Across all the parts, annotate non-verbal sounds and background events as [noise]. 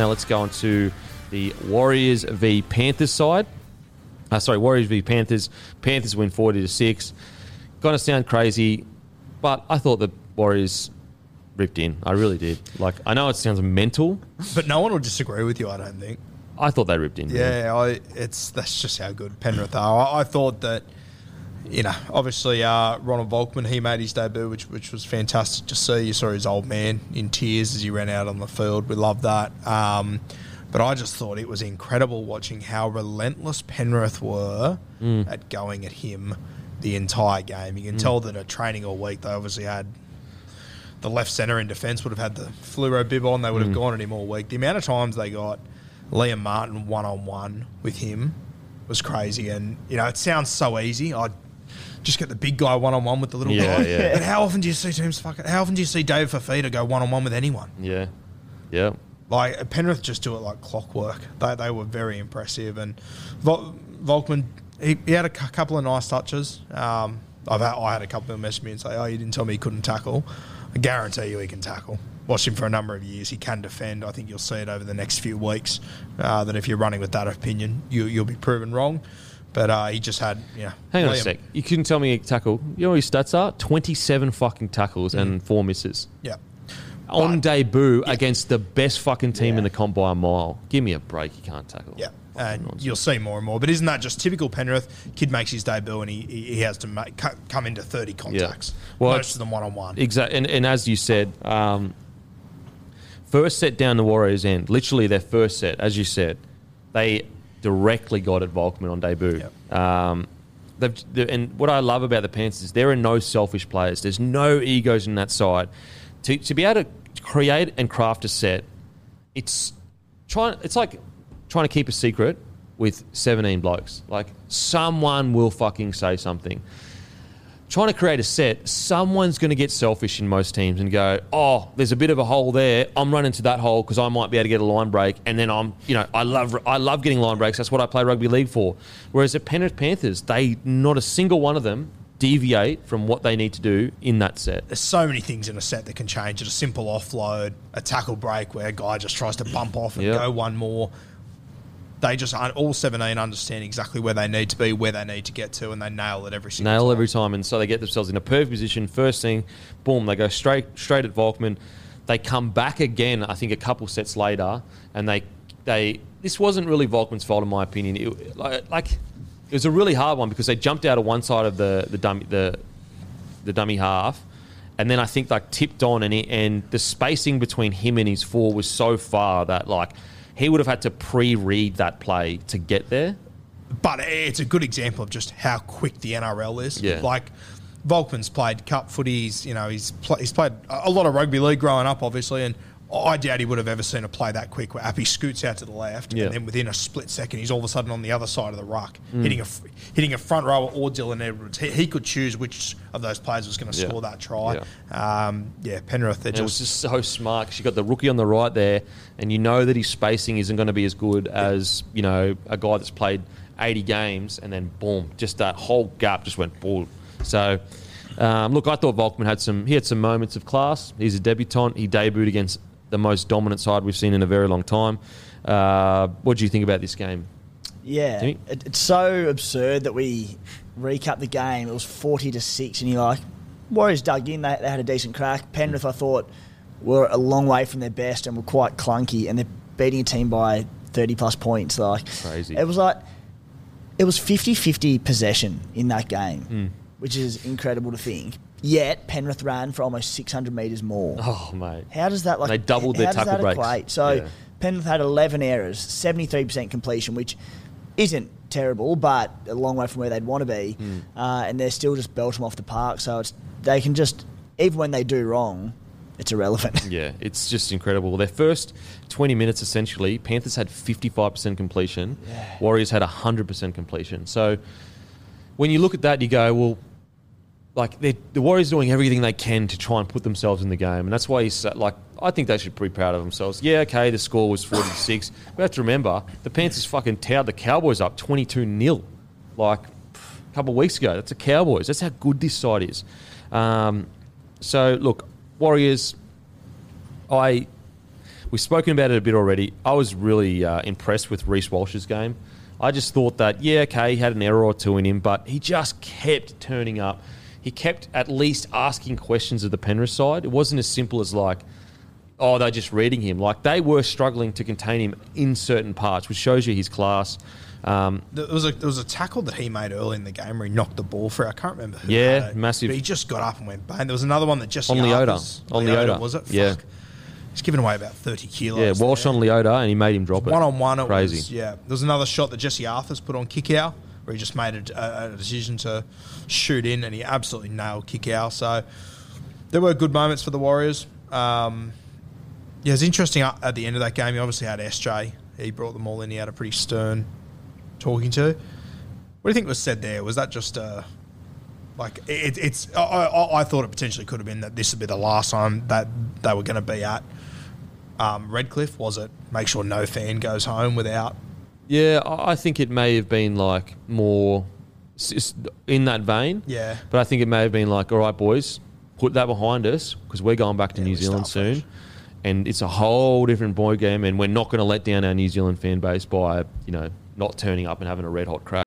now let's go on to the Warriors v Panthers side. Uh, sorry, Warriors v Panthers. Panthers win 40 to 6. Gonna sound crazy, but I thought the Warriors ripped in. I really did. Like, I know it sounds mental. But no one will disagree with you, I don't think. I thought they ripped in. Yeah, I, it's that's just how good Penrith are. I, I thought that, you know, obviously uh, Ronald Volkman he made his debut, which which was fantastic to see. You saw his old man in tears as he ran out on the field. We loved that. Um, but I just thought it was incredible watching how relentless Penrith were at going at him the entire game. You can tell that at training all week they obviously had the left centre in defence would have had the fluoro bib on. They would have gone at him all week. The amount of times they got Liam Martin one on one with him was crazy. And you know, it sounds so easy. I just get the big guy one on one with the little Yeah, guy. yeah. But how often do you see teams fucking? How often do you see Dave Fifita go one on one with anyone? Yeah. Yeah. Like Penrith just do it like clockwork. They they were very impressive. And Vol- Volkman he, he had a couple of nice touches. Um, I've had, I had a couple of them message me and say, "Oh, you didn't tell me he couldn't tackle." I guarantee you he can tackle. Watched him for a number of years. He can defend. I think you'll see it over the next few weeks. Uh, that if you're running with that opinion, you, you'll be proven wrong. But uh, he just had, know. Hang on a Liam- sec. You couldn't tell me a tackle. You know what his stats are? 27 fucking tackles and four misses. Yeah. On But- debut against the best fucking team in the comp by a mile. Give me a break. You can't tackle. Yeah. And you'll see more and more. But isn't that just typical Penrith? Kid makes his debut and he, he he has to make, cu- come into 30 contacts. Well, most it's- of them one on one. Exactly, and, and as you said, um, first set down the Warriors end, literally their first set, as you said, they directly got at Volkman on debut. Um, they've, they and what I love about the Panthers is there are no selfish players. There's no egos in that side. To, to be able to create and craft a set, it's trying. It's like trying to keep a secret with 17 blokes. Like someone will fucking say something trying to create a set, someone's going to get selfish in most teams and go, "Oh, there's a bit of a hole there. I'm running to that hole because I might be able to get a line break." And then I'm, you know, I love I love getting line breaks. That's what I play rugby league for. Whereas the Penrith Panthers, they not a single one of them deviate from what they need to do in that set. There's so many things in a set that can change it. A simple offload, a tackle break where a guy just tries to bump off and Yep. go one more. They just un- all 17 understand exactly where they need to be, where they need to get to, and they nail it every single nail time. every time, and so they get themselves in a perfect position. First thing, boom, they go straight straight at Volkman. They come back again. I think a couple sets later, and they they this wasn't really Volkman's fault in my opinion. It, like, like it was a really hard one because they jumped out of one side of the the dummy the the dummy half. And then I think like tipped on, and he, and the spacing between him and his four was so far that like he would have had to pre-read that play to get there. But it's a good example of just how quick the NRL is. Yeah. Like Volkman's played cup footies, you know, he's pl- he's played a a lot of rugby league growing up, obviously, and I doubt he would have ever seen a play that quick where Appy scoots out to the left, Yeah. and then within a split second, he's all of a sudden on the other side of the ruck, Mm. hitting a hitting a front rower or Dylan Edwards. He, he could choose which of those players was going to Yeah. score that try. Yeah, um, yeah Penrith, they're it was just, so smart 'cause you got the rookie on the right there, and you know that his spacing isn't going to be as good as you know a guy that's played 80 games, and then boom, just that whole gap just went boom. So, um, look, I thought Volkman had some. He had some moments of class. He's a debutant. He debuted against the most dominant side we've seen in a very long time. Uh, what do you think about this game? Yeah, it's so absurd that we recap the game. It was forty to six, and you're like, Warriors dug in. They, they had a decent crack. Penrith, I thought, were a long way from their best and were quite clunky, and they're beating a team by thirty plus points. Like Crazy. It was like it was 50-50 possession in that game, Hmm. which is incredible to think. Yet Penrith ran for almost six hundred meters more. Oh, mate. How does that like? They doubled their tackle breaks. equate? So Yeah. Penrith had eleven errors, seventy three percent completion, which isn't terrible, but a long way from where they'd want to be. Hmm. Uh, and they're still just belting them off the park. So it's they can just even when they do wrong, it's irrelevant. [laughs] Yeah, it's just incredible. Their first 20 minutes, essentially, Panthers had 55% completion. Warriors had 100% completion. So when you look at that, you go, well, like the Warriors doing everything they can to try and put themselves in the game, and that's why he's like. I think they should be proud of themselves. Yeah, okay, the score was 46. We have to remember the Panthers fucking towed the Cowboys up 22 0 like a couple of weeks ago. That's the Cowboys. That's how good this side is. Um, so look, Warriors. I we've spoken about it a bit already. I was really uh, impressed with Reece Walsh's game. I just thought that yeah, okay, he had an error or two in him, but he just kept turning up. He kept at least asking questions of the Penrith side. It wasn't as simple as like, oh, they're just reading him. Like they were struggling to contain him in certain parts, which shows you his class. Um, There was a there was a tackle that he made early in the game where he knocked the ball for. I can't remember who. Yeah, massive. But he just got up and went bang. There was another one that just On Leota. On Leota. was it? Yeah. Fuck. He's given away about thirty kilos. yeah, Walsh there. on Leota, and he made him drop it. One on one, it Crazy. was yeah. There was another shot that Jesse Arthars put on Kikau, where he just made a, a, a decision to shoot in, and he absolutely nailed Kikau. So there were good moments for the Warriors. Um, yeah, it was interesting at the end of that game. He obviously had SJ. He brought them all in. He had a pretty stern talking to. What do you think was said there? Was that just uh, like it, it's? I, I, I thought it potentially could have been that this would be the last time that they were going to be at um, Redcliffe. Was it make sure no fan goes home without? Yeah, I think it may have been like more in that vein. Yeah. But I think it may have been like, all right, boys, put that behind us because we're going back to Yeah, New Zealand soon. fresh. And it's a whole different boy game, and we're not going to let down our New Zealand fan base by, you know, not turning up and having a red hot crack.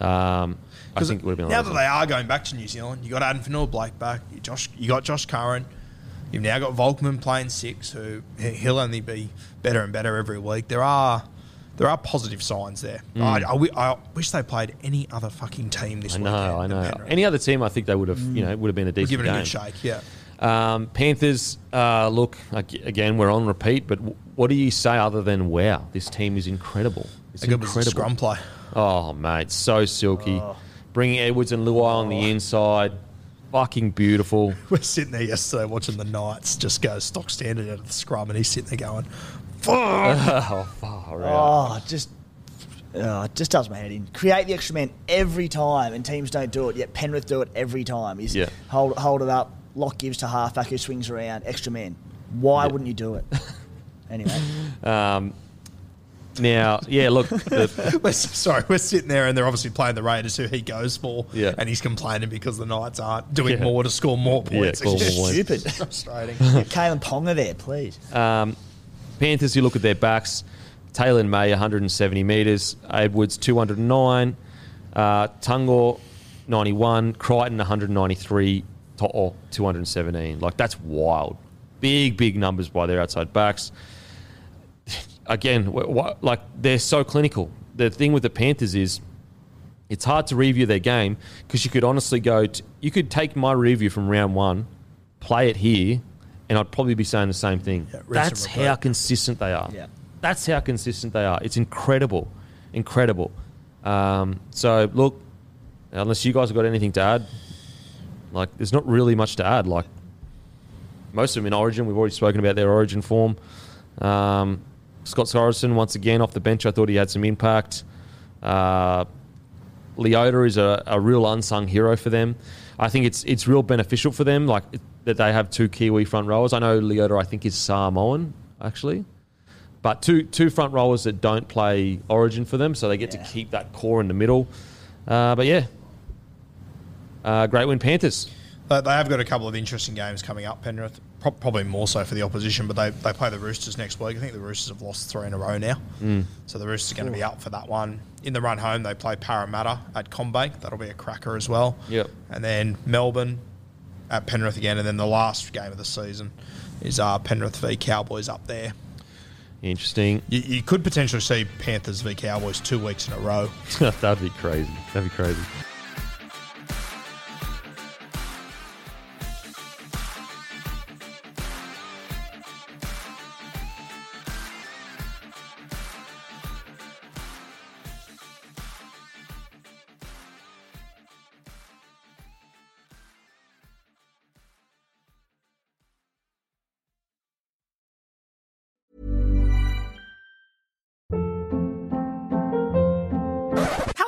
Um, I think it would have been now that they are going back to New Zealand. You got Addin Fonua Blake back. You Josh, you got Josh Curran. You've now got Volkman playing six, who he- he'll only be better and better every week. There are there are positive signs there. I, I I wish they played any other fucking team this week. I know, I know. Any other team, I think they would have, you know, would have been a decent giving it a good shake. Yeah. Um, Panthers, uh, look, again, we're on repeat, but w- what do you say other than, wow, this team is incredible? It's A good was a incredible. scrum play. Oh, mate, so silky. Bringing Edwards and Luai on the inside. Fucking beautiful. [laughs] We're sitting there yesterday watching the Knights just go stock standard out of the scrum, and he's sitting there going, "Fuck." [laughs] oh, far out. Oh, just. Oh, it just does my head in. Create the extra man every time, and teams don't do it. Yet Penrith do it every time. Is Yeah. hold hold it up. Lock gives to halfback who swings around. Extra man. Why Yeah. wouldn't you do it? [laughs] anyway, Um, now, yeah, look, the, [laughs] We're, sorry, we're sitting there and they're obviously playing the Raiders, who he goes for, Yeah. and he's complaining because the Knights aren't doing Yeah. more to score more points. score It's more just points. stupid. [laughs] frustrating. Kalyn Ponga there, please. um, Panthers, you look at their backs. Taylan May, 170 metres. Edwards, 209. Uh, Tungor, 91, Crichton 193 to, or 217. Like that's wild. Big, big numbers by their outside backs. Again, wh- wh- like they're so clinical. The thing with the Panthers is it's hard to review their game because you could honestly go, t you could take my review from round one, play it here, and I'd probably be saying the same thing. Yeah, That's how consistent they are. Yeah. That's how consistent they are. It's incredible, incredible. Um, so look, unless you guys have got anything to add, like there's not really much to add. Like most of them in Origin, we've already spoken about their Origin form. Um, Scott Sorensen once again off the bench. I thought he had some impact. Uh, Leota is a, a real unsung hero for them. I think it's it's real beneficial for them, like it- that they have two Kiwi front rowers. I know Leota, I think, is Samoan actually, but two two front rowers that don't play Origin for them, so they get Yeah. to keep that core in the middle. Uh, but yeah, uh, great win Panthers. They, they have got a couple of interesting games coming up, Penrith. Pro- probably more so for the opposition, but they, they play the Roosters next week. I think the Roosters have lost three in a row now. So the Roosters are going to be up for that one. In the run home, they play Parramatta at CommBank. That'll be a cracker as well. Yep. And then Melbourne at Penrith again. And then the last game of the season is uh, Penrith v Cowboys up there. Interesting. You, you could potentially see Panthers v Cowboys two weeks in a row. [laughs] That'd be crazy. That'd be crazy.